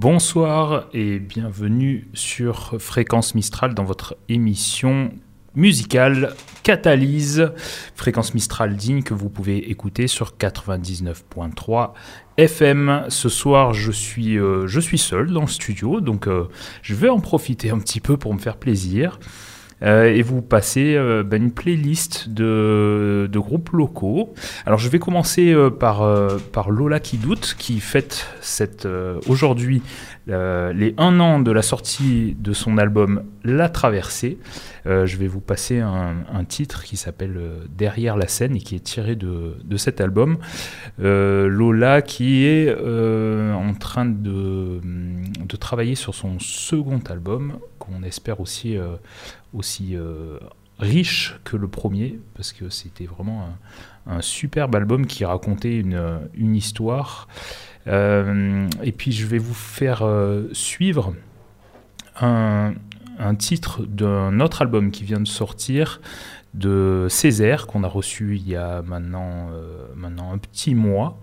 Bonsoir et bienvenue sur Fréquence Mistral dans votre émission musicale Catalyse, Fréquence Mistral digne que vous pouvez écouter sur 99.3 FM. Ce soir, je suis, euh, je suis seul dans le studio, donc euh, je vais en profiter un petit peu pour me faire plaisir. Euh, et vous passez euh, ben, une playlist de, de, groupes locaux. Alors je vais commencer euh, par, par Lola qui doute, qui fête aujourd'hui les un an de la sortie de son album La Traversée. je vais vous passer un, un titre qui s'appelle Derrière la scène et qui est tiré de, de cet album. Lola qui est en train de, de travailler sur son second album, qu'on espère aussi aussi euh, riche que le premier, parce que c'était vraiment un, superbe album qui racontait une, histoire. Euh, et puis je vais vous faire euh, suivre un titre d'un autre album qui vient de sortir de Césaire qu'on a reçu il y a maintenant, maintenant un petit mois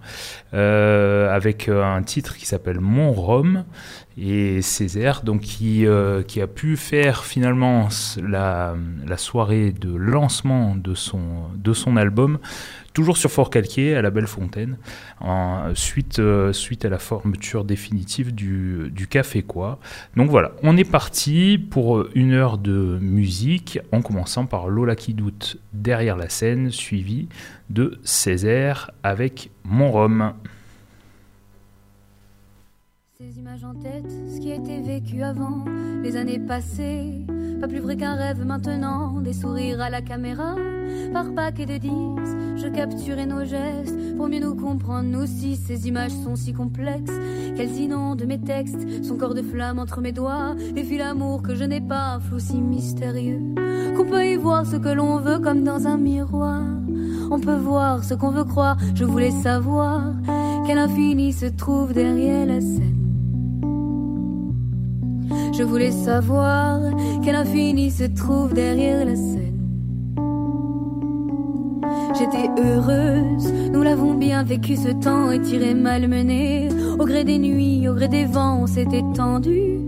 avec un titre qui s'appelle Mon Rome et Césaire, donc qui, euh, qui a pu faire finalement la, la, soirée de lancement de son, de son album, toujours sur Fort Calquier, à la Belle Fontaine, suite, euh, suite à la fermeture définitive du, Café Quoi. Donc voilà, on est parti pour une heure de musique, en commençant par Lola qui doute derrière la scène, suivi de Césaire avec Mon Rhum. Ces images en tête, ce qui été vécu avant, les années passées, pas plus vrai qu'un rêve maintenant, des sourires à la caméra, par paquet de dix, je capturais nos gestes pour mieux nous comprendre, nous si ces images sont si complexes, qu'elles inondent mes textes, son corps de flamme entre mes doigts, et puis l'amour que je n'ai pas, flou si mystérieux, qu'on peut y voir ce que l'on veut comme dans un miroir, on peut voir ce qu'on veut croire, je voulais savoir quel infini se trouve derrière la scène. Je voulais savoir quel infini se trouve derrière la scène. J'étais heureuse, nous l'avons bien vécu ce temps étiré malmené. Au gré des nuits, au gré des vents, on s'est étendu.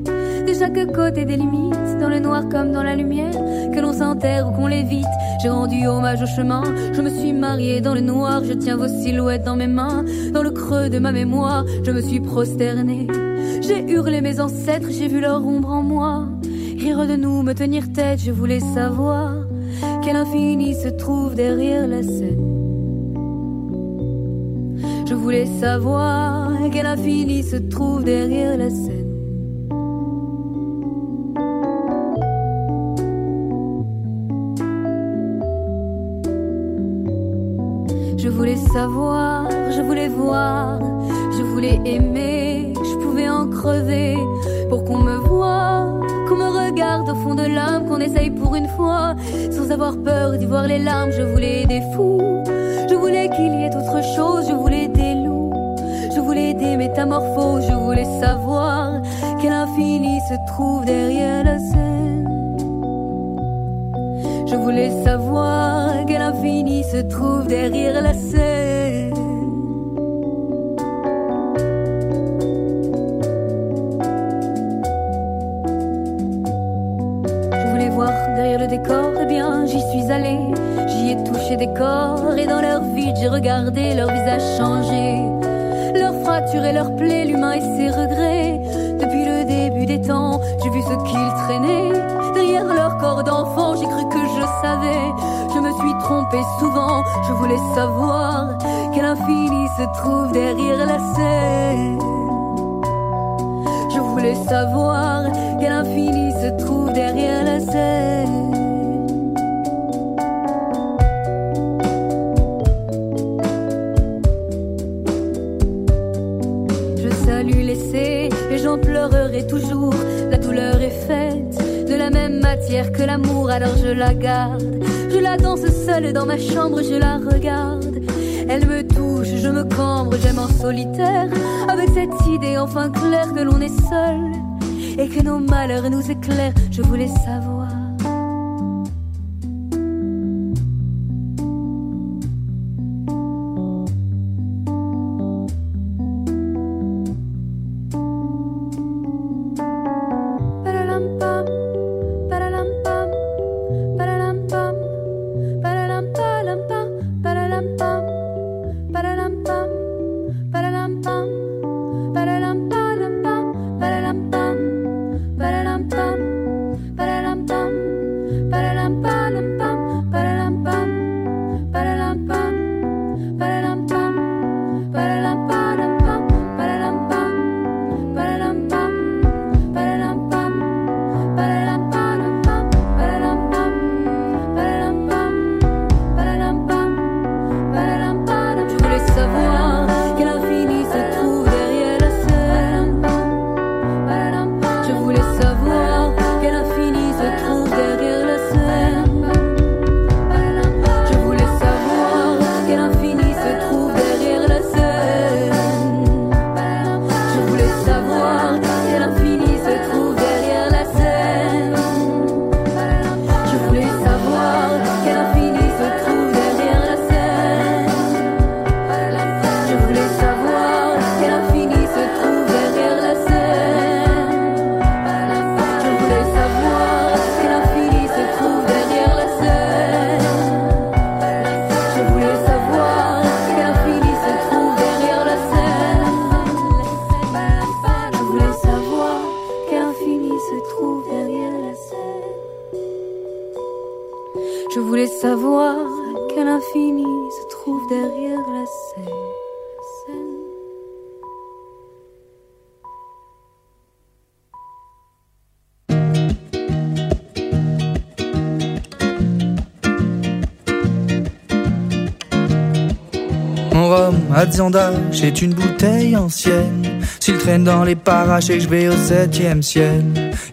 De chaque côté des limites, dans le noir comme dans la lumière, que l'on s'enterre ou qu'on l'évite. J'ai rendu hommage au chemin, je me suis mariée dans le noir, je tiens vos silhouettes dans mes mains, dans le creux de ma mémoire, je me suis prosternée. J'ai hurlé mes ancêtres, j'ai vu leur ombre en moi. Rire de nous, me tenir tête, je voulais savoir quel infini se trouve derrière la scène. Je voulais savoir quel infini se trouve derrière la scène. Je voulais savoir, je voulais voir, je voulais aimer pour qu'on me voie, qu'on me regarde au fond de l'âme, qu'on essaye pour une fois, sans avoir peur d'y voir les larmes. Je voulais des fous, je voulais qu'il y ait autre chose, je voulais des loups, je voulais des métamorphoses, je voulais savoir quel infini se trouve derrière la scène. Je voulais savoir quel infini se trouve derrière la scène. Eh bien j'y suis allée. J'y ai touché des corps et dans leur vide j'ai regardé leur visage changer. Leurs fractures et leurs plaies, l'humain et ses regrets. Depuis le début des temps, j'ai vu ce qu'ils traînaient. Derrière leur corps d'enfant, j'ai cru que je savais. Je me suis trompée souvent, je voulais savoir quel infini se trouve derrière la scène. Je voulais savoir quel infini se trouve derrière la scène. Pleurerai toujours. La douleur est faite de la même matière que l'amour, alors je la garde. Je la danse seule dans ma chambre, je la regarde. Elle me touche, je me cambre, j'aime en solitaire. Avec cette idée enfin claire que l'on est seul et que nos malheurs nous éclairent, je voulais savoir. C'est une bouteille ancienne. S'il traîne dans les parages et que je vais au septième ciel,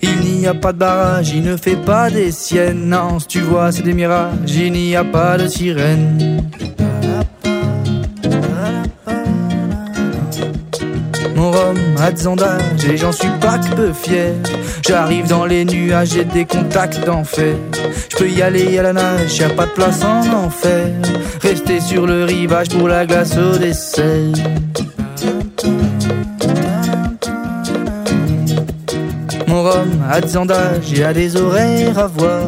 il n'y a pas de barrage, il ne fait pas des siennes. Non, si tu vois, c'est des mirages, il n'y a pas de sirène. Mon rhum a 10 ans d'âge et j'en suis pas que peu fier. J'arrive dans les nuages, j'ai des contacts d'enfer. Je peux y aller à la nage, y a pas de place en enfer. Rester sur le rivage pour la glace au dessert. Mon rhum a des d'âge et a des horaires à voir.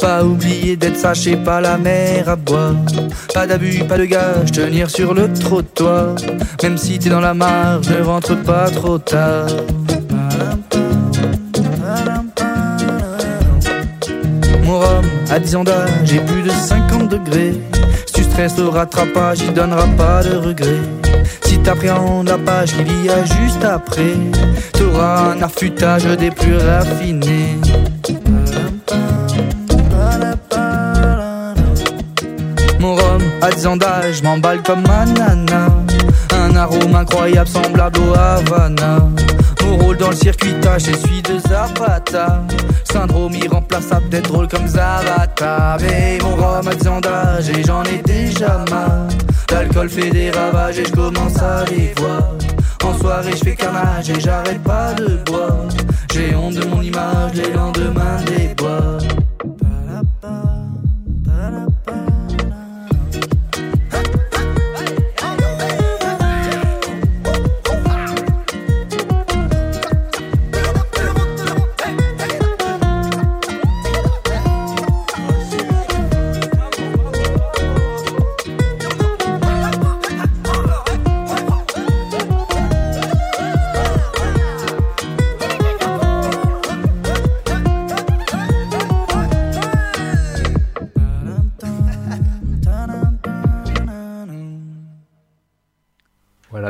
Pas oublier d'être saché, pas la mer à boire. Pas d'abus, pas de gage, tenir sur le trottoir. Même si t'es dans la marge, ne rentre pas trop tard. Mon rhum a 10 ans d'âge j'ai plus de 50 degrés. Si tu stresses au rattrapage, il donnera pas de regrets. Si t'appréhendes la page qu'il y a juste après, un affûtage des plus raffinés. Mon rhum a 10 ans m'emballe comme un nana. Un arôme incroyable semblable au Havana. Mon rôle dans le circuitage, je suis de Zapata. Syndrome irremplaçable d'être drôle comme Zavata. Mais mon rhum a 10 ans et j'en ai déjà marre. L'alcool fait des ravages et je commence à les voir. Soirée, je fais carnage et j'arrête pas de boire. J'ai honte de mon image les lendemains des bois.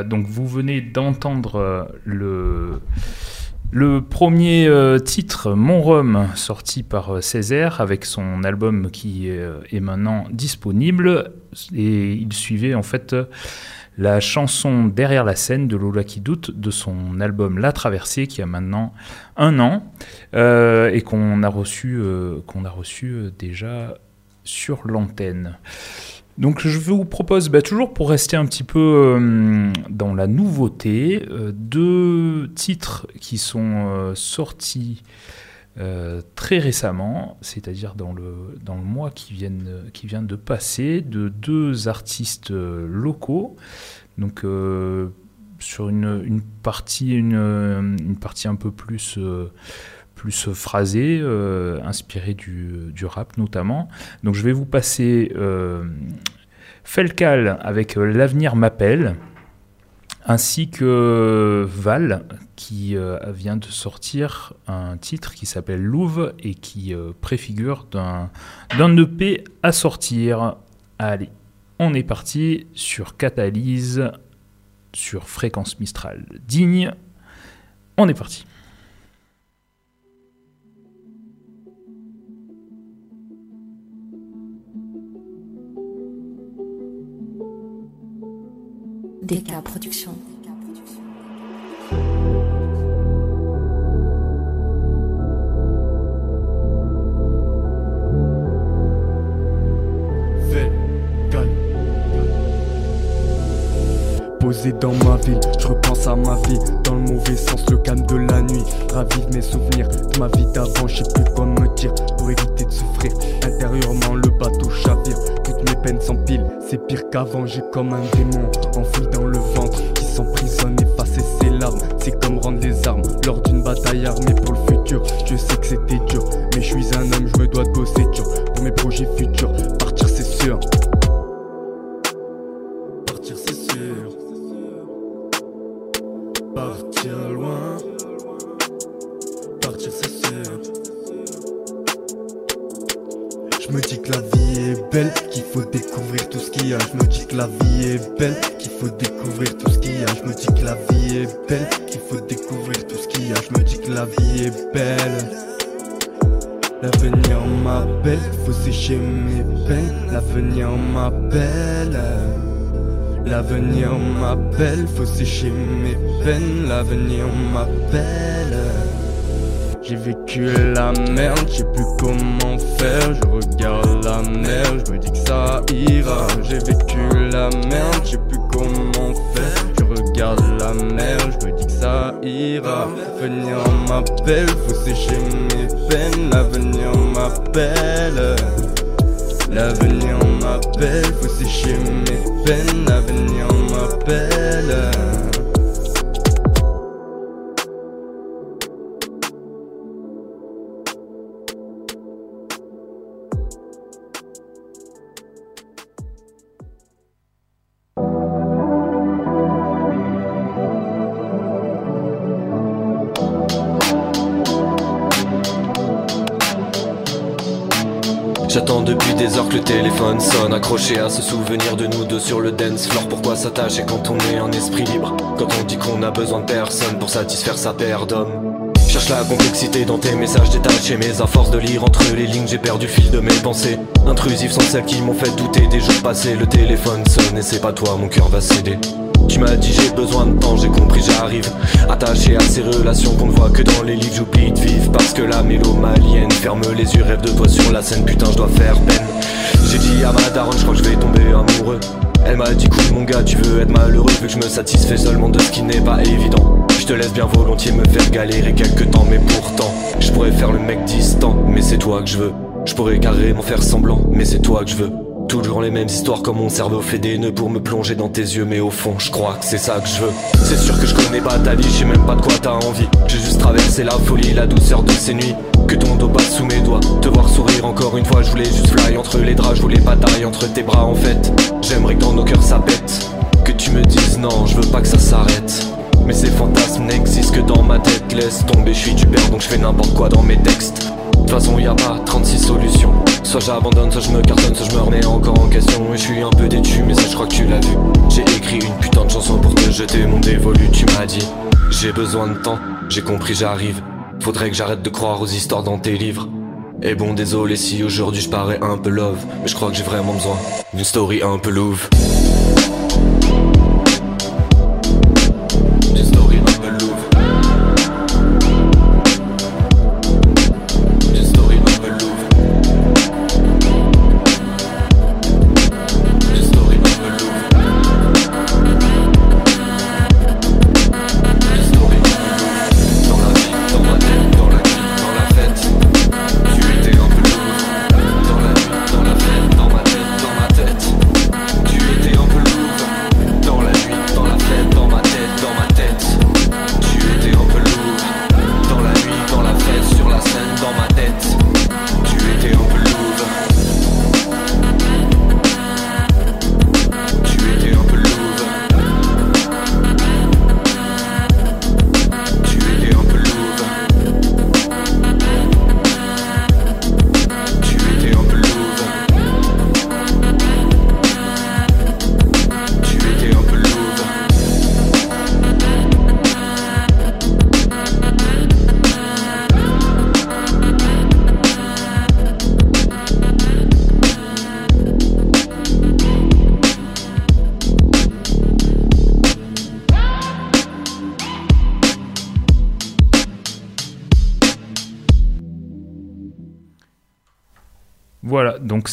Donc vous venez d'entendre euh, le, premier euh, titre, Mon Rhum, sorti par euh, Césaire, avec son album qui est maintenant disponible. Et il suivait en fait la chanson Derrière la scène de Lola qui doute de son album La Traversée qui a maintenant un an et qu'on a reçu, qu'on a reçu déjà sur l'antenne. Donc je vous propose, bah, toujours pour rester un petit peu euh, dans la nouveauté, euh, deux titres qui sont euh, sortis très récemment, c'est-à-dire dans le, mois qui, vient de passer, de deux artistes locaux. Donc sur une, partie un peu plus plus phrasé, euh, inspiré du, rap notamment. Donc je vais vous passer euh, Felcal avec euh, L'avenir m'appelle, ainsi que Val qui vient de sortir un titre qui s'appelle Louve et qui préfigure d'un EP à sortir. Allez, On est parti sur Catalyse, sur Fréquence Mistral digne. On est parti. DK Productions. Posé dans ma ville, je repense à ma vie Dans le mauvais sens, le calme de la nuit. Ravive mes souvenirs de ma vie d'avant. Je sais plus quoi me dire pour éviter de souffrir. Intérieurement le bateau chavire. Toutes mes peines s'empilent, c'est pire qu'avant J'ai comme un démon enfoui dans le ventre Qui s'emprisonne, effacer ses larmes. C'est comme rendre les armes lors d'une bataille armée pour le futur. Je sais que c'était dur, mais je suis un homme, je me dois de bosser dur Pour mes projets futurs, partir c'est sûr m'appelle, faut sécher mes peines. L'avenir m'appelle. J'ai vécu la merde, je plus comment faire. Je regarde la mer, je me dis que ça ira. J'ai vécu la merde, je plus comment faire. Je regarde la mer, je me dis que ça ira. L'avenir m'appelle, faut sécher Pourquoi s'attacher quand on est un esprit libre Quand on dit qu'on a besoin de personne pour satisfaire sa paire d'hommes. Cherche la complexité dans tes messages détachés Mais à force de lire entre les lignes j'ai perdu fil de mes pensées. Intrusives sont celles qui m'ont fait douter des jours passés Le téléphone sonne et c'est pas toi mon cœur va céder tu m'as dit j'ai besoin de temps, j'ai compris j'arrive Attaché à ces relations qu'on ne voit que dans les livres. J'oublie de vivre parce que la mélomalienne Ferme les yeux, rêve de toi sur la scène. Putain je dois faire peine. J'ai dit à ma daronne, je crois que je vais tomber amoureux. Elle m'a dit cool mon gars, tu veux être malheureux. Vu que je me satisfais seulement de ce qui n'est pas évident. Je te laisse bien volontiers me faire galérer quelques temps Mais pourtant, je pourrais faire le mec distant. Mais c'est toi que je veux. Je pourrais carrément faire semblant Mais c'est toi que je veux Toujours les mêmes histoires comme mon cerveau fait des nœuds pour me plonger dans tes yeux Mais au fond je crois que c'est ça que je veux. C'est sûr que je connais pas ta vie, je sais même pas de quoi t'as envie. J'ai juste traversé la folie, la douceur de ces nuits Que ton dos passe sous mes doigts, te voir sourire encore une fois Je voulais juste fly entre les draps, je voulais pas entre tes bras en fait. J'aimerais que dans nos cœurs ça pète Que tu me dises non, je veux pas que ça s'arrête. Mais ces fantasmes n'existent que dans ma tête Laisse tomber, je suis du père donc je fais n'importe quoi dans mes textes toute façon y a pas 36 solutions. Soit j'abandonne, soit je me cartonne, soit je me remets encore en question. Et je suis un peu déçu mais ça je crois que tu l'as vu. J'ai écrit une putain de chanson pour te jeter mon dévolu Tu m'as dit. J'ai besoin de temps, j'ai compris j'arrive. Faudrait que j'arrête de croire aux histoires dans tes livres. Et bon désolé si aujourd'hui je parais un peu love Mais je crois que j'ai vraiment besoin d'une story un peu louve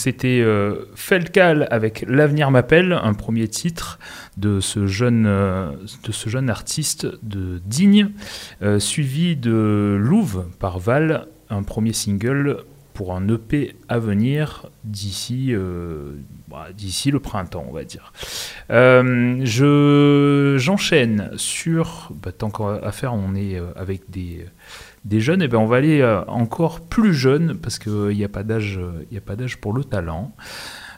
c'était euh, Felcal avec L'avenir m'appelle, un premier titre de ce jeune, euh, de ce jeune artiste de Digne, euh, suivi de Louve par Val, un premier single pour un EP à venir d'ici bah, d'ici le printemps, on va dire. je j'enchaîne sur bah, tant qu'à faire, on est avec des des jeunes, et eh ben on va aller euh, encore plus jeune parce qu'il n'y a pas d'âge, il a pas d'âge pour le talent.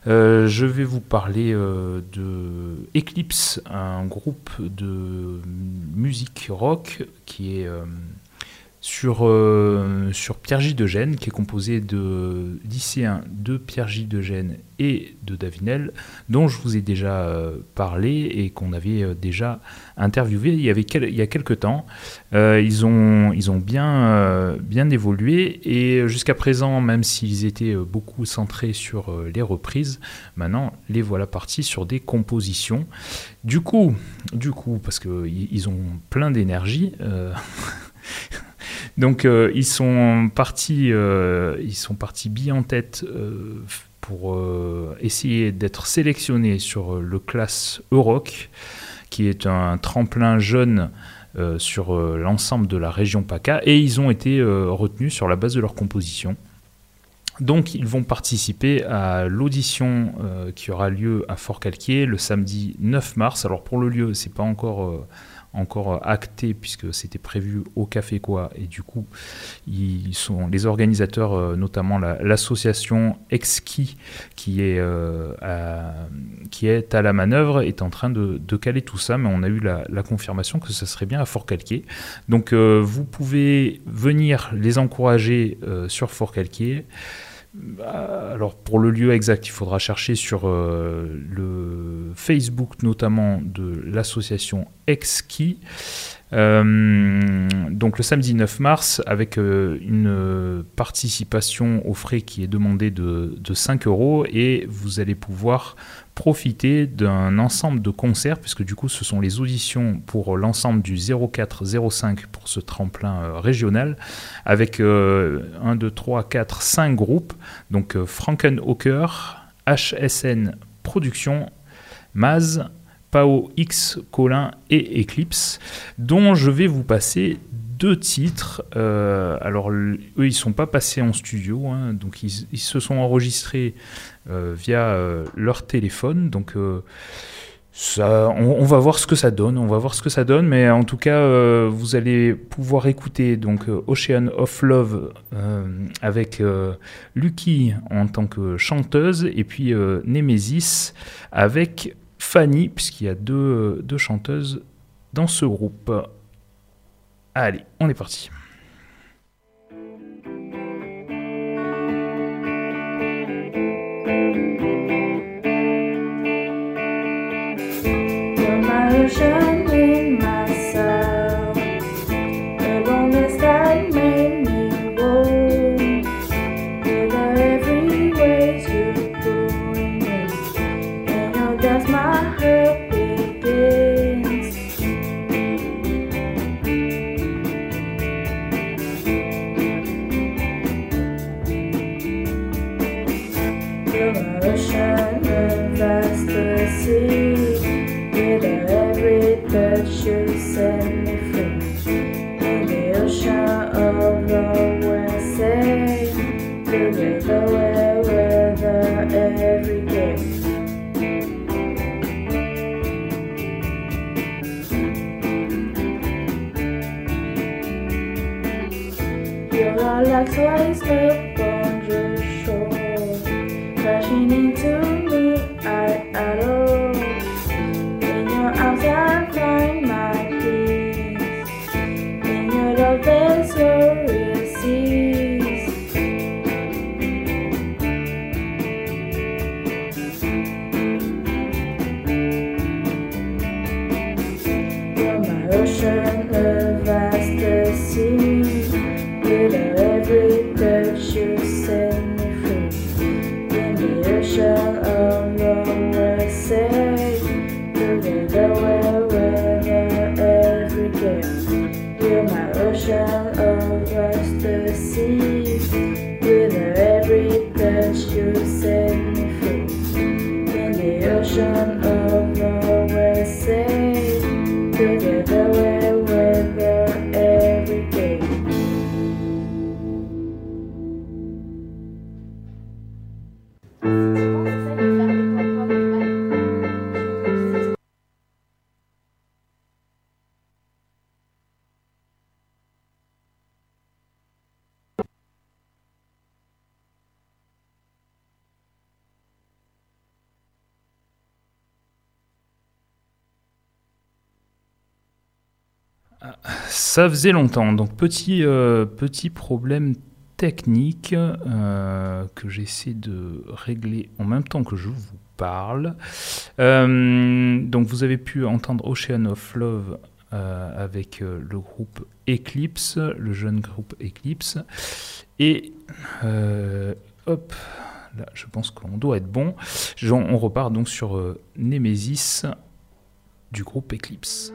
Euh, je vais vous parler euh, de Eclipse, un groupe de musique rock qui est sur, euh, sur Pierre de Gênes, qui est composé de lycéens de Pierre de Gênes et de Davinel, dont je vous ai déjà euh, parlé et qu'on avait euh, déjà interviewé il y, a quelques temps. ils ont, ils bien, évolué et jusqu'à présent, même s'ils étaient beaucoup centrés sur les reprises, maintenant les voilà partis sur des compositions. Du coup, du coup parce qu'ils ils ont plein d'énergie. Donc euh, ils sont partis, euh, ils sont partis bien en tête euh, pour essayer d'être sélectionnés sur le classe Euroc, qui est un tremplin jeune sur l'ensemble de la région PACA, et ils ont été retenus sur la base de leur composition. Donc ils vont participer à l'audition qui aura lieu à Fort-Calquier le samedi 9 mars. Alors pour le lieu, c'est pas encore encore acté puisque c'était prévu au Café Quoi et du coup ils sont les organisateurs euh, notamment l'association Exki qui est euh, à, qui est à la manœuvre est en train de, caler tout ça. Mais on a eu la, confirmation que ce serait bien à Fort Calquier donc euh, vous pouvez venir les encourager sur Fort Calquier bah, alors pour le lieu exact, il faudra chercher sur euh, le Facebook notamment de l'association Exki. Euh, donc le samedi 9 mars, avec euh, une participation au frais qui est demandée de, de 5 euros, et vous allez pouvoir profiter d'un ensemble de concerts, puisque du coup ce sont les auditions pour l'ensemble du 04-05 pour ce tremplin euh, régional, avec 1, 2, 3, 4, 5 groupes, donc euh, HSN Productions, Maz, Pao X, Colin et Eclipse, dont je vais vous passer deux titres. Euh, alors, eux, ils sont pas passés en studio, hein, donc ils, se sont enregistrés via euh, leur téléphone. Donc euh, ça, on, va voir ce que ça donne, on va voir ce que ça donne, mais en tout cas, vous allez pouvoir écouter donc Ocean of Love avec Lucky en tant que chanteuse et puis Nemesis avec Fanny, puisqu'il y a deux, deux chanteuses dans ce groupe. Allez, on est parti. Ocean Ça faisait longtemps. Donc, petit, euh, petit problème technique euh, que j'essaie de régler en même temps que je vous parle. Euh, donc, vous avez pu entendre Ocean of Love avec le groupe Eclipse, le jeune groupe Eclipse. Et hop, là, je pense qu'on doit être bon. On repart donc sur Nemesis du groupe Eclipse.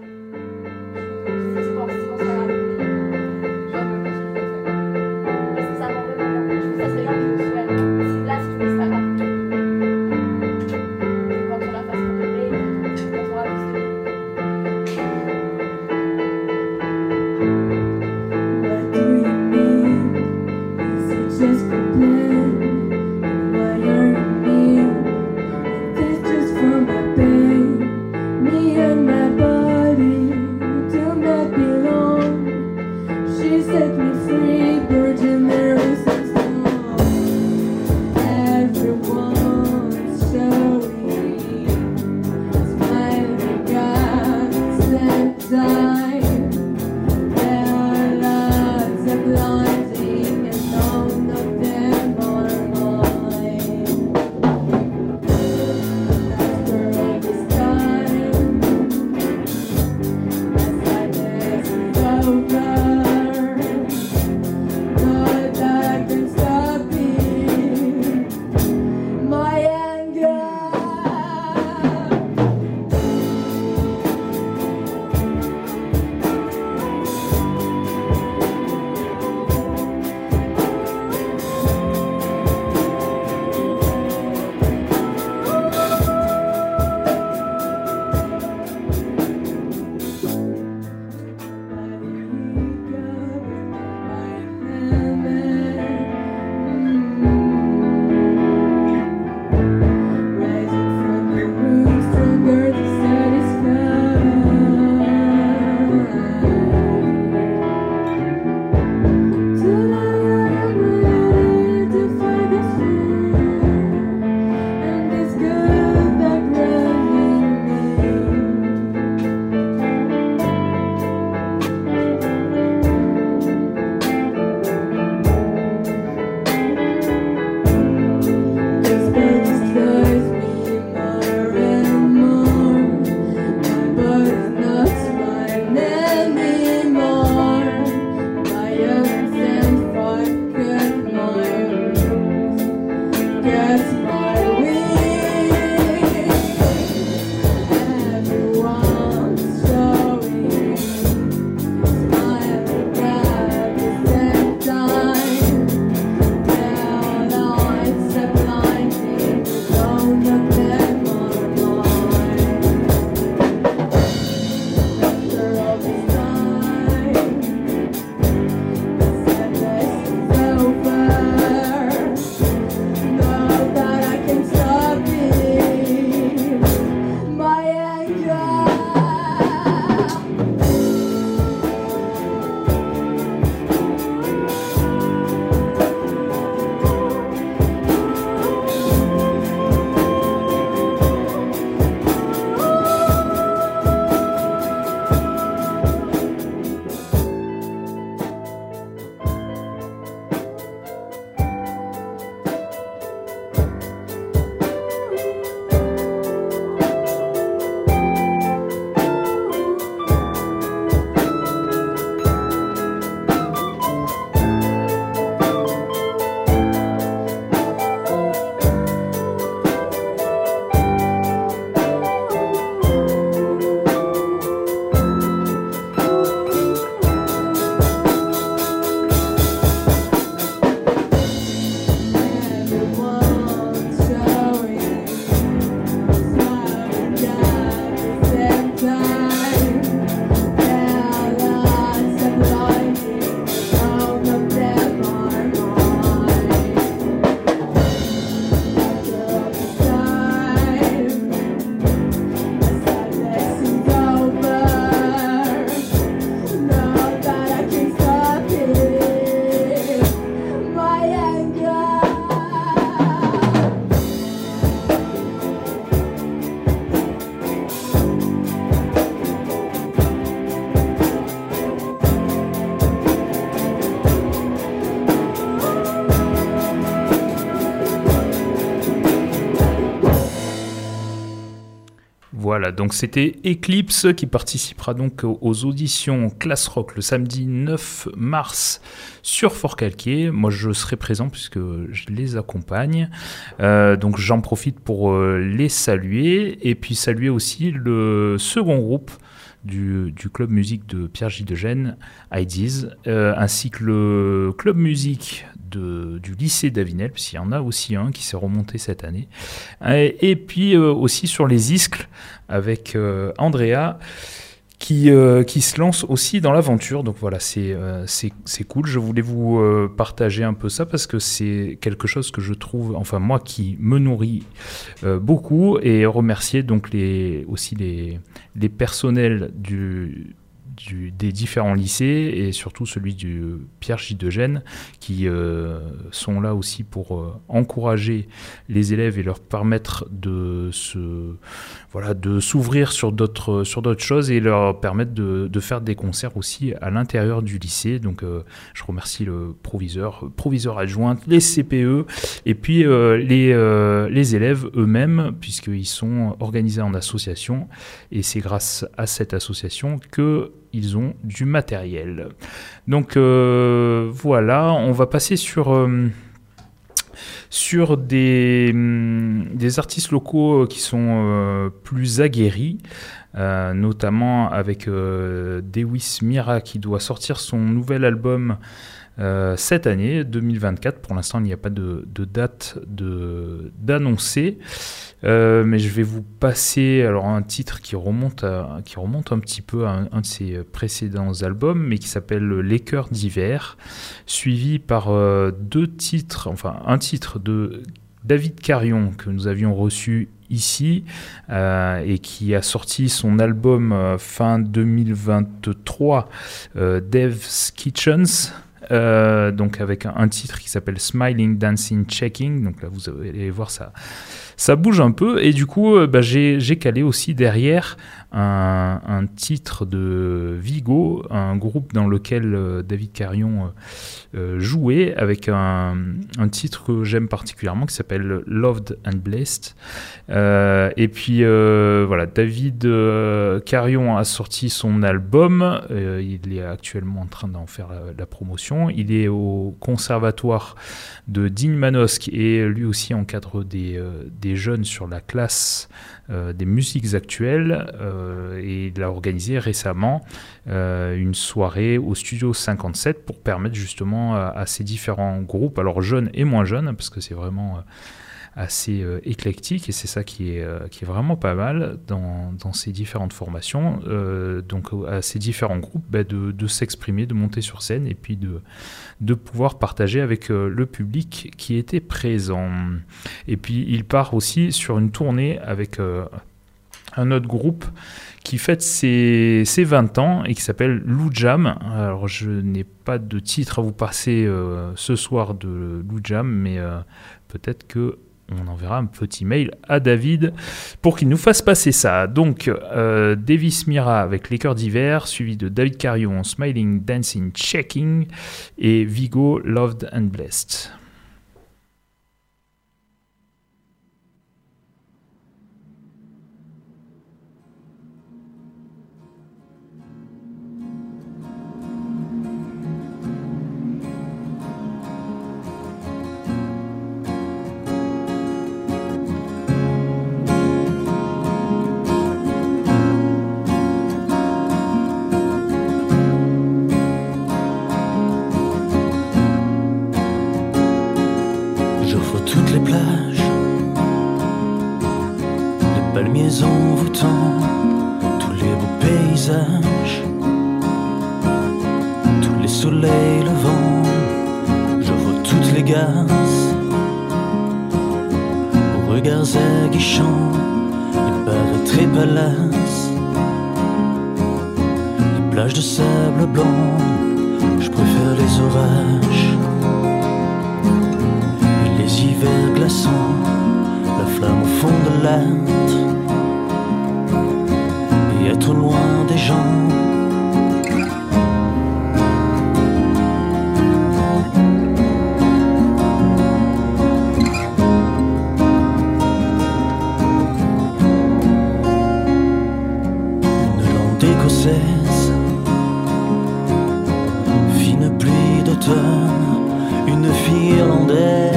Donc c'était Eclipse qui participera donc aux- auditions Class Rock le samedi 9 mars sur Fort Calquier. Moi, je serai présent puisque je les accompagne. Euh, donc, j'en profite pour euh, les saluer et puis saluer aussi le second groupe du, club musique de Pierre J. de Gênes, IDs, euh, ainsi que le club musique du lycée d'Avinel, puisqu'il y en a aussi un qui s'est remonté cette année. Et, puis euh, aussi sur les Iscles avec euh, Andrea qui, euh, qui se lance aussi dans l'aventure. Donc voilà, c'est cool. Je voulais vous partager un peu ça parce que c'est quelque chose que je trouve, enfin moi qui me nourrit beaucoup et remercier donc les, aussi les, les personnels du, des différents lycées et surtout celui du Pierre Gênes qui euh, sont là aussi pour euh, encourager les élèves et leur permettre de se voilà de s'ouvrir sur d'autres sur d'autres choses et leur permettre de, faire des concerts aussi à l'intérieur du lycée. Donc euh, je remercie le proviseur proviseur adjoint les CPE et puis les les élèves eux-mêmes puisqu'ils sont organisés en association et c'est grâce à cette association que ils ont du matériel. Donc euh, voilà, on va passer sur euh, sur des, hum, des artistes locaux qui sont euh, plus aguerris, euh, notamment avec euh, Dewis Mira qui doit sortir son nouvel album euh, cette année, 2024. Pour l'instant, il n'y a pas de, de date d'annoncer. Euh, mais je vais vous passer alors un titre qui remonte, qui remonte un petit peu à un, de ses précédents albums, mais qui s'appelle Les Cœurs d'hiver, suivi par euh, deux titres, enfin un titre de David Carion que nous avions reçu ici euh, et qui a sorti son album euh, fin 2023, euh, Dev's Kitchens. Euh, donc avec un, titre qui s'appelle Smiling Dancing Checking. Donc là vous allez voir ça ça bouge un peu. Et du coup euh, bah, j'ai calé aussi derrière un, un titre de Vigo, un groupe dans lequel euh, David Carion euh, jouait avec un, un titre que j'aime particulièrement qui s'appelle Loved and Blessed. Euh, et puis euh, voilà, David Carion a sorti son album, il est actuellement en train d'en faire la, promotion. Il est au conservatoire de Digne Manosque et lui aussi encadre des, des jeunes sur la classe des musiques actuelles et il a organisé récemment une soirée au studio 57 pour permettre justement à, ces différents groupes, alors jeunes et moins jeunes, parce que c'est vraiment euh, assez euh, éclectique et c'est ça qui est, euh, qui est vraiment pas mal dans, dans ces différentes formations, euh, donc à ces différents groupes, bah, de, de s'exprimer, de monter sur scène et puis de, de pouvoir partager avec euh, le public qui était présent. Et puis il part aussi sur une tournée avec euh, un autre groupe qui fête ses, ses 20 ans et qui s'appelle Lou Jam. Alors je n'ai pas de titre à vous passer euh, ce soir de Lou Jam, mais euh, peut-être que on enverra un petit mail à David pour qu'il nous fasse passer ça. Donc, euh, Davis Mira avec Les Cœurs d'hiver, suivi de David Carion, Smiling, Dancing, Checking, et Vigo, Loved and Blessed. Gazes, aux regards aguichants, les paraîtres et palaces, les plages de sable blanc. Je préfère les orages. Et les hivers glaçants, la flamme au fond de l'âtre, et être loin des gens. healed.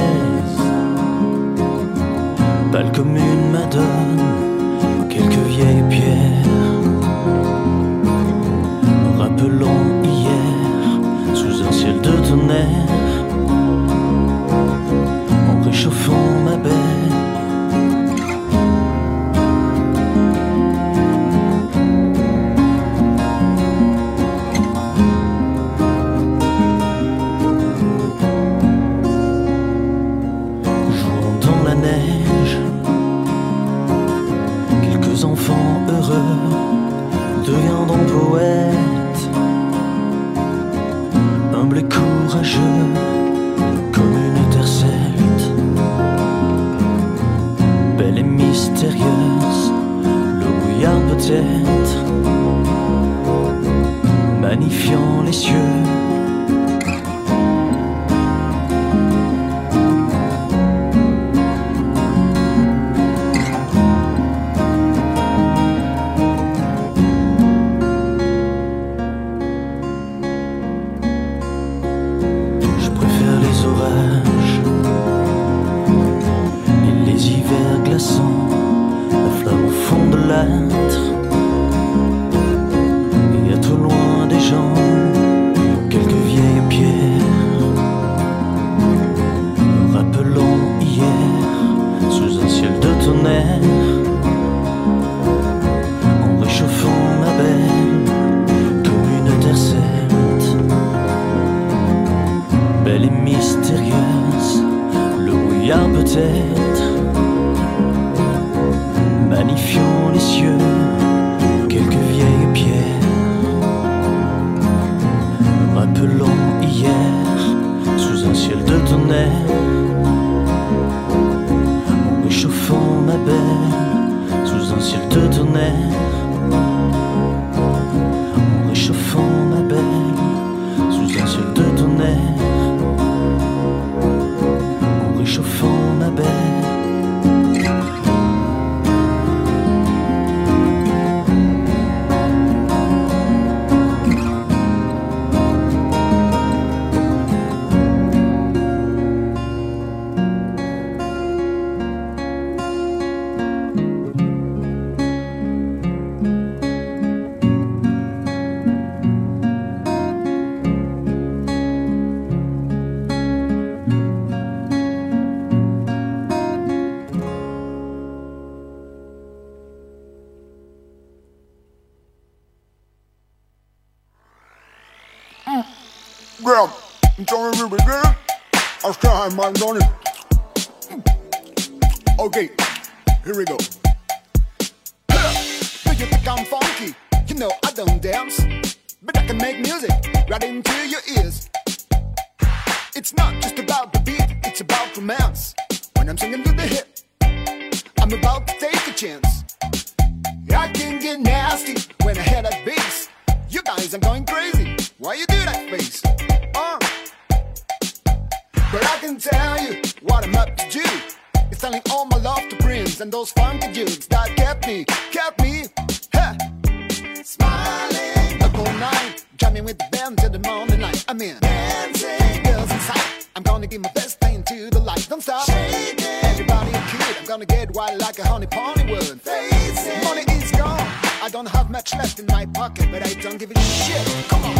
Let's to the light, don't stop. Shake. Everybody kid, I'm gonna get wild like a honey pony would. Face. Money is gone. I don't have much left in my pocket, but I don't give a shit. Come on.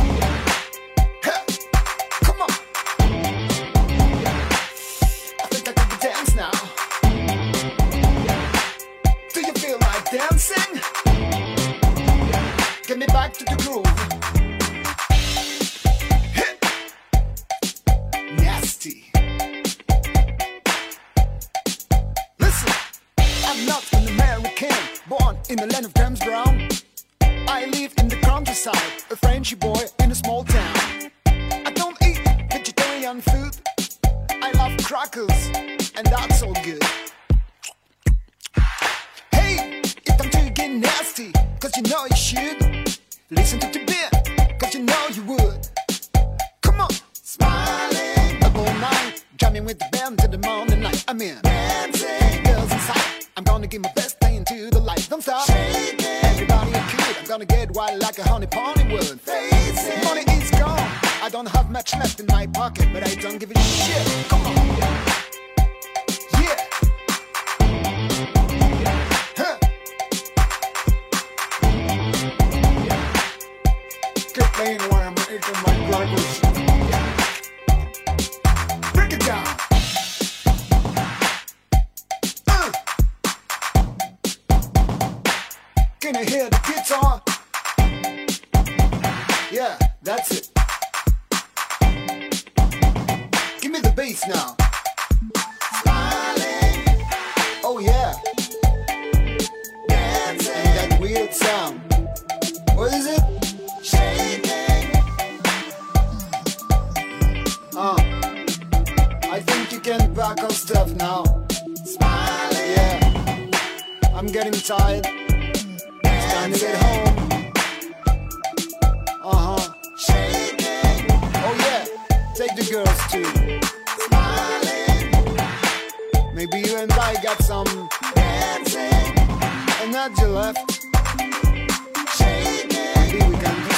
dancing? Get me back to the groove. What is it? Shading. Hmm. Oh. I think you can back off stuff now. Yeah. I'm getting tired. It's time to get home. Uh huh. Oh, yeah. Take the girls too. Maybe you and I got some dancing. Left.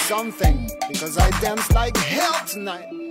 something because I danced like hell tonight.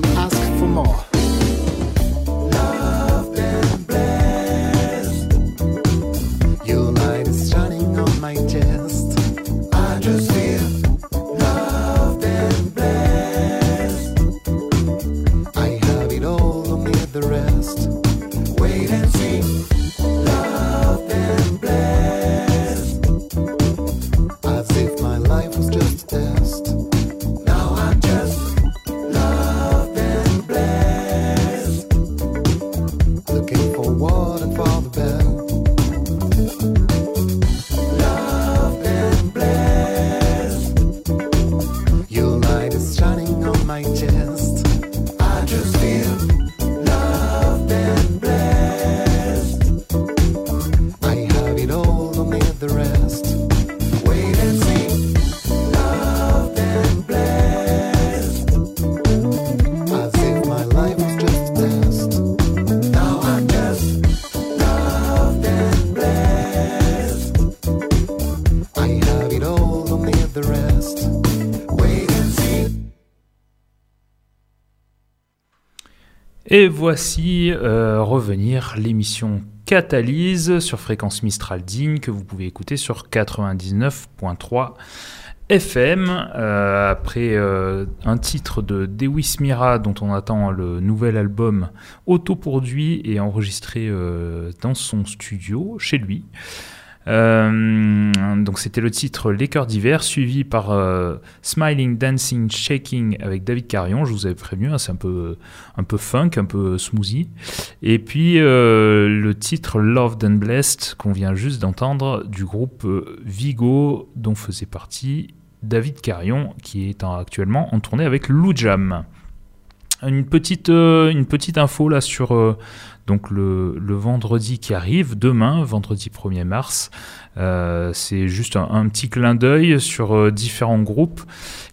didn't ask for more. Et voici euh, revenir l'émission Catalyse sur fréquence Mistral digne que vous pouvez écouter sur 99.3 FM. euh, après euh, un titre de Dewis Mira dont on attend le nouvel album autoproduit et enregistré dans son studio chez lui. Euh, donc c'était le titre Les Cœurs d'hiver, suivi par euh, Smiling, Dancing, Shaking avec David Carion. Je vous avais prévenu, hein, c'est un peu, un peu funk, un peu smoothie. Et puis euh, le titre Loved and Blessed qu'on vient juste d'entendre du groupe Vigo, dont faisait partie David Carion, qui est en- actuellement en tournée avec Lou Jam. Une petite, une petite info là sur donc le, le vendredi qui arrive, demain, vendredi 1er mars. Euh, c'est juste un, petit clin d'œil sur euh, différents groupes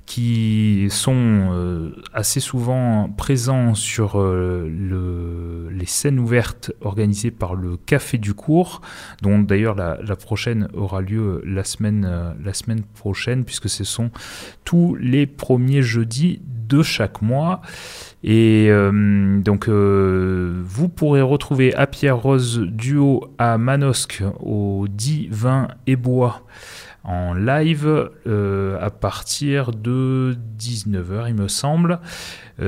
qui sont euh, assez souvent présents sur euh, le- les scènes ouvertes organisées par le Café du Cours, dont d'ailleurs la, la prochaine aura lieu la semaine, euh, la semaine prochaine, puisque ce sont tous les premiers jeudis de chaque mois. Et euh, donc, euh, vous pourrez retrouver à Pierre Rose Duo à Manosque au 10, 20 et Bois en live euh, à partir de 19h, il me semble.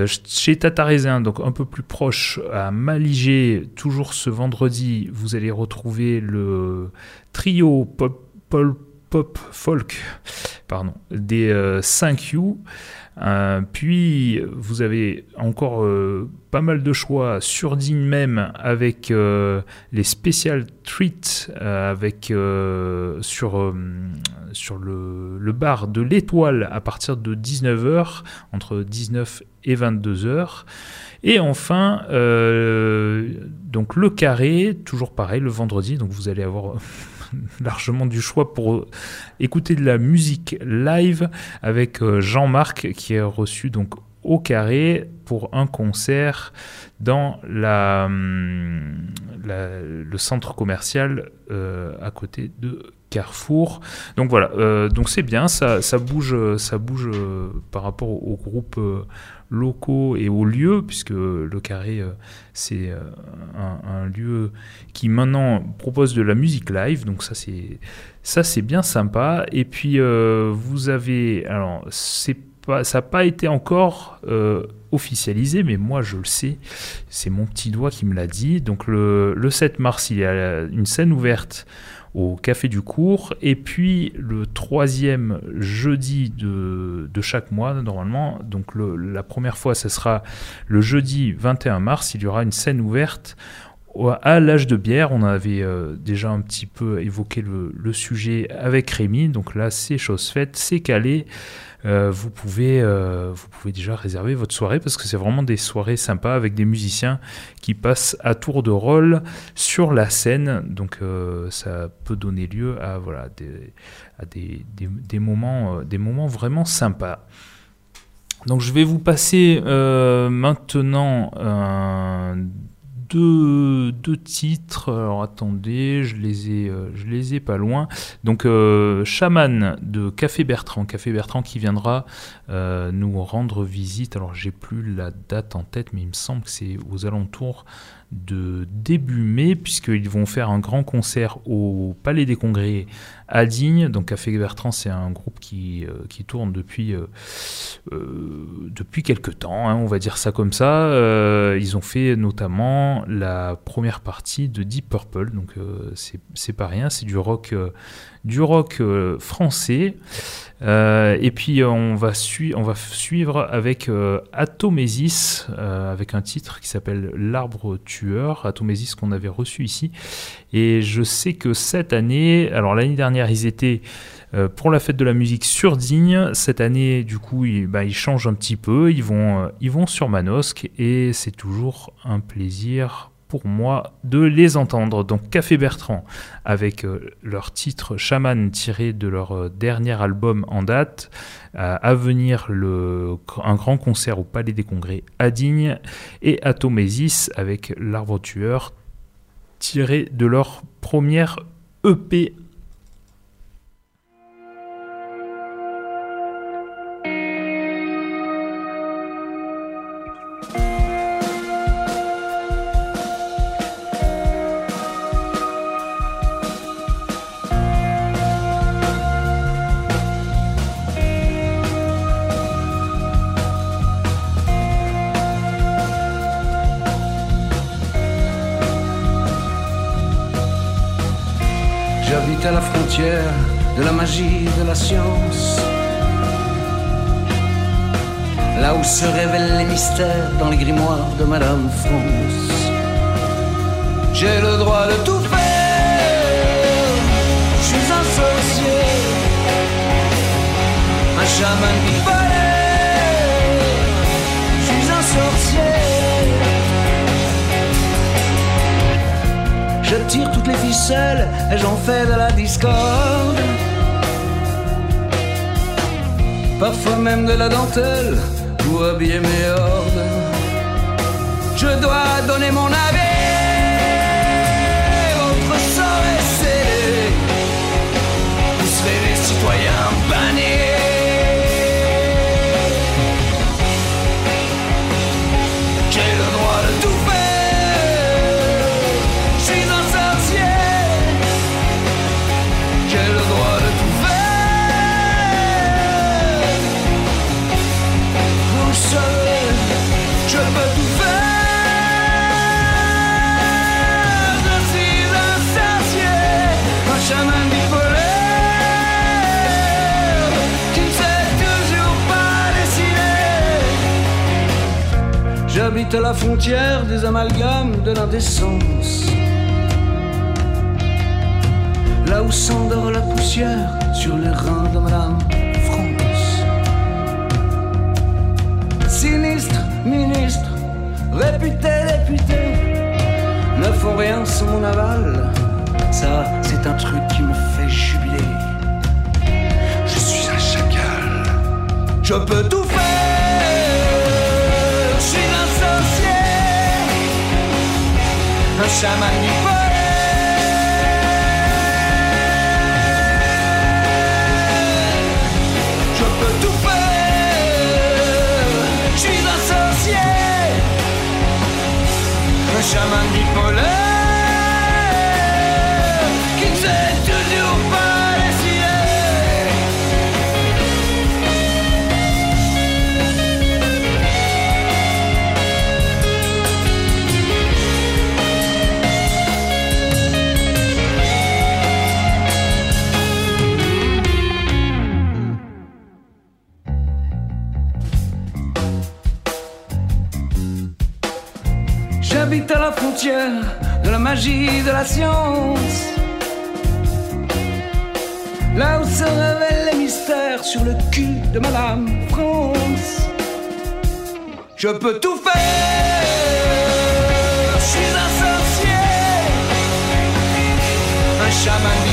Chez Tatarésin, donc un peu plus proche, à Maligé, toujours ce vendredi, vous allez retrouver le trio pop, pop, folk pardon, des euh, 5U. Euh, puis vous avez encore euh, pas mal de choix sur Digne même avec euh, les Special Treats avec sur, sur le, bar de l'étoile à partir de 19h entre 19 et 22h et enfin donc le carré toujours pareil le vendredi donc vous allez avoir largement du choix pour écouter de la musique live avec euh, Jean-Marc qui est reçu donc au carré pour un concert dans la, hum, le centre commercial euh, à côté de Carrefour. Donc voilà, euh, donc c'est bien, ça, ça bouge, ça bouge euh, par rapport aux groupes euh, locaux et aux lieux, puisque le carré c'est un, lieu qui maintenant propose de la musique live, donc ça c'est ça c'est bien sympa. Et puis vous avez, alors c'est pas, ça n'a pas été encore officialisé, mais moi je le sais, c'est mon petit doigt qui me l'a dit. Donc le 7 mars, il y a une scène ouverte au Café du Cours, et puis le troisième jeudi de, chaque mois, normalement, donc la première fois, ce sera le jeudi 21 mars, il y aura une scène ouverte à l'âge de bière. On avait euh, déjà un petit peu évoqué le, le sujet avec Rémi, donc là c'est chose faite, c'est calé. Euh, vous, pouvez, euh, vous pouvez déjà réserver votre soirée parce que c'est vraiment des soirées sympas avec des musiciens qui passent à tour de rôle sur la scène. Donc euh, ça peut donner lieu à, voilà, des, à des, moments, des moments vraiment sympas. Donc je vais vous passer maintenant deux, titres. Alors attendez, je les ai, euh, je les ai pas loin. Donc euh, Chaman de Café Bertrand, Café Bertrand qui viendra euh, nous rendre visite. Alors j'ai plus la date en tête, mais il me semble que c'est aux alentours de début mai, puisqu'ils vont faire un grand concert au Palais des Congrès à Digne. Donc Café Bertrand, c'est un groupe qui, euh, qui tourne depuis, euh, euh, depuis quelques temps, hein, on va dire ça comme ça. Euh, ils ont fait notamment la première partie de Deep Purple, donc c'est pas rien, c'est du rock, du rock français. Euh, et puis euh, on va, suivre avec euh, Atomesis, euh, avec un titre qui s'appelle L'arbre tueur, Atomesis qu'on avait reçu ici. Et je sais que cette année, alors l'année dernière ils étaient pour la fête de la musique sur Digne. Cette année, du coup, ils, bah, ils changent un petit peu. Ils vont, ils vont sur Manosque et c'est toujours un plaisir pour moi de les entendre. Donc Café Bertrand avec euh, leur titre Chaman tiré de leur euh, dernier album en date. À venir le, un grand concert au Palais des Congrès à Digne et Atomesis avec l'arbre tueur tiré de leur première EP De la magie de la science. Là où se révèlent les mystères dans les grimoires de Madame France. J'ai le droit de tout faire. Je suis un sorcier, un chaman qui Je tire toutes les ficelles et j'en fais de la discorde. Parfois même de la dentelle pour habiller mes hordes. Je dois donner mon avis. À la frontière des amalgames de l'indécence. Là où s'endort la poussière sur les reins de Madame France. Sinistre, ministre, réputé, député, ne font rien sans mon aval. Ça, c'est un truc qui me fait jubiler. Je suis un chacal, je peux tout faire. Chaman bipolaire. Je peux tout faire. Je suis un sorcier, un chaman bipolaire J'habite à la frontière de la magie de la science. Là où se révèlent les mystères sur le cul de Madame France. Je peux tout faire. Je suis un sorcier, un chaman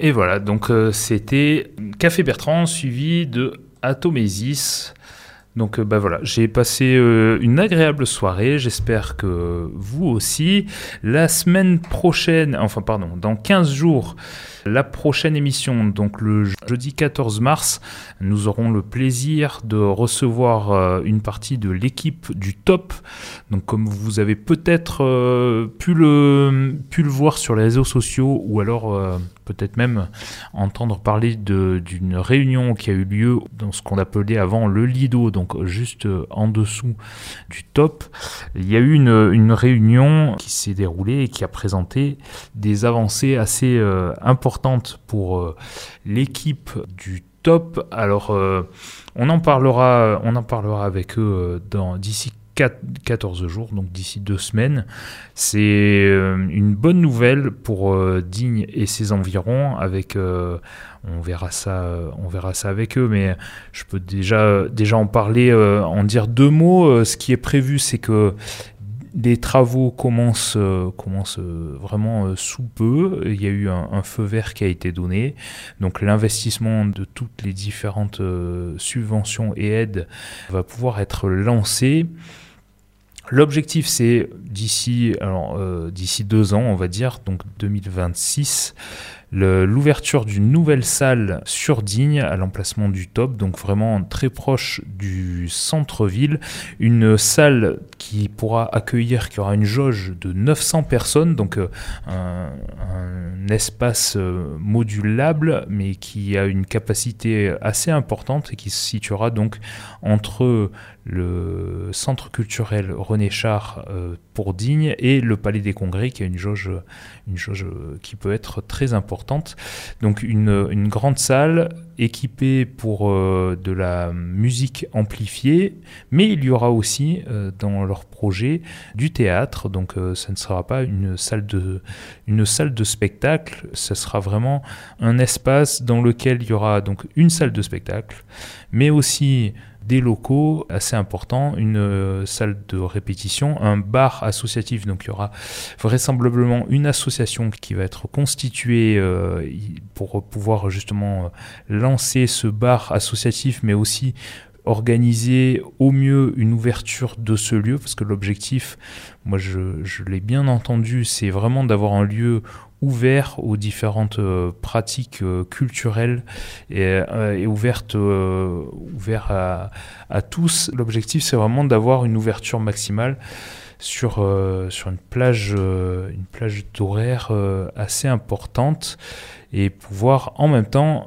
Et voilà, donc euh, c'était Café Bertrand suivi de Atomésis. Donc euh, bah voilà, j'ai passé euh, une agréable soirée, j'espère que vous aussi. La semaine prochaine, enfin pardon, dans 15 jours, la prochaine émission, donc le jeudi 14 mars, nous aurons le plaisir de recevoir euh, une partie de l'équipe du top. Donc comme vous avez peut-être euh, pu, le, pu le voir sur les réseaux sociaux ou alors euh, peut-être même entendre parler d'une réunion qui a eu lieu dans ce qu'on appelait avant le Lido, donc juste en dessous du top. Il y a eu une, réunion qui s'est déroulée et qui a présenté des avancées assez importantes pour euh, l'équipe du top. Alors, euh, on en parlera, on en parlera avec eux euh, dans d'ici 4 14 jours, donc d'ici deux semaines. C'est une bonne nouvelle pour Digne et ses environs. Avec, on verra ça, on verra ça avec eux, mais je peux déjà, déjà en parler, en dire deux mots. Ce qui est prévu, c'est que les travaux commencent, euh, commencent euh, vraiment euh, sous peu. Il y a eu un, feu vert qui a été donné. Donc l'investissement de toutes les différentes subventions et aides va pouvoir être lancé. L'objectif, c'est d'ici alors d'ici deux ans, on va dire, donc 2026, le- l'ouverture d'une nouvelle salle sur Digne à l'emplacement du Top, donc vraiment très proche du centre-ville. Une salle qui pourra accueillir, qui aura une jauge de 900 personnes, donc euh, un, espace euh, modulable, mais qui a une capacité assez importante et qui se situera donc entre le centre culturel René Char euh, pour Digne et le Palais des Congrès qui a une jauge, une jauge euh, qui peut être très importante. Donc une, une grande salle équipée pour euh, de la musique amplifiée, mais il y aura aussi euh, dans leur projet du théâtre, donc euh, ça ne sera pas une salle de, une salle de spectacle, ce sera vraiment un espace dans lequel il y aura donc une salle de spectacle, mais aussi des locaux assez importants, une euh, salle de répétition, un bar associatif. Donc il y aura vraisemblablement une association qui va être constituée euh, pour pouvoir justement euh, lancer ce bar associatif, mais aussi organiser au mieux une ouverture de ce lieu, parce que l'objectif, moi je, je l'ai bien entendu, c'est vraiment d'avoir un lieu ouvert aux différentes euh, pratiques euh, culturelles et, euh, et ouverte, ouvert à, tous. L'objectif, c'est vraiment d'avoir une ouverture maximale sur, sur une plage, une plage d'horaire assez importante et pouvoir en même temps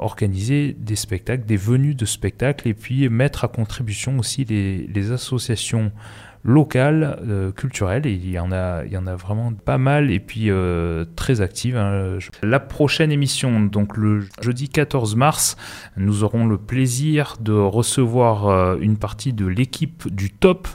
organiser des spectacles, des venues de spectacles et puis mettre à contribution aussi les associations locales, euh, il y, en a, il y en a vraiment pas mal, et puis euh, très actives. hein. La prochaine émission, donc le jeudi 14 mars, nous aurons le plaisir de recevoir euh, une partie de l'équipe du top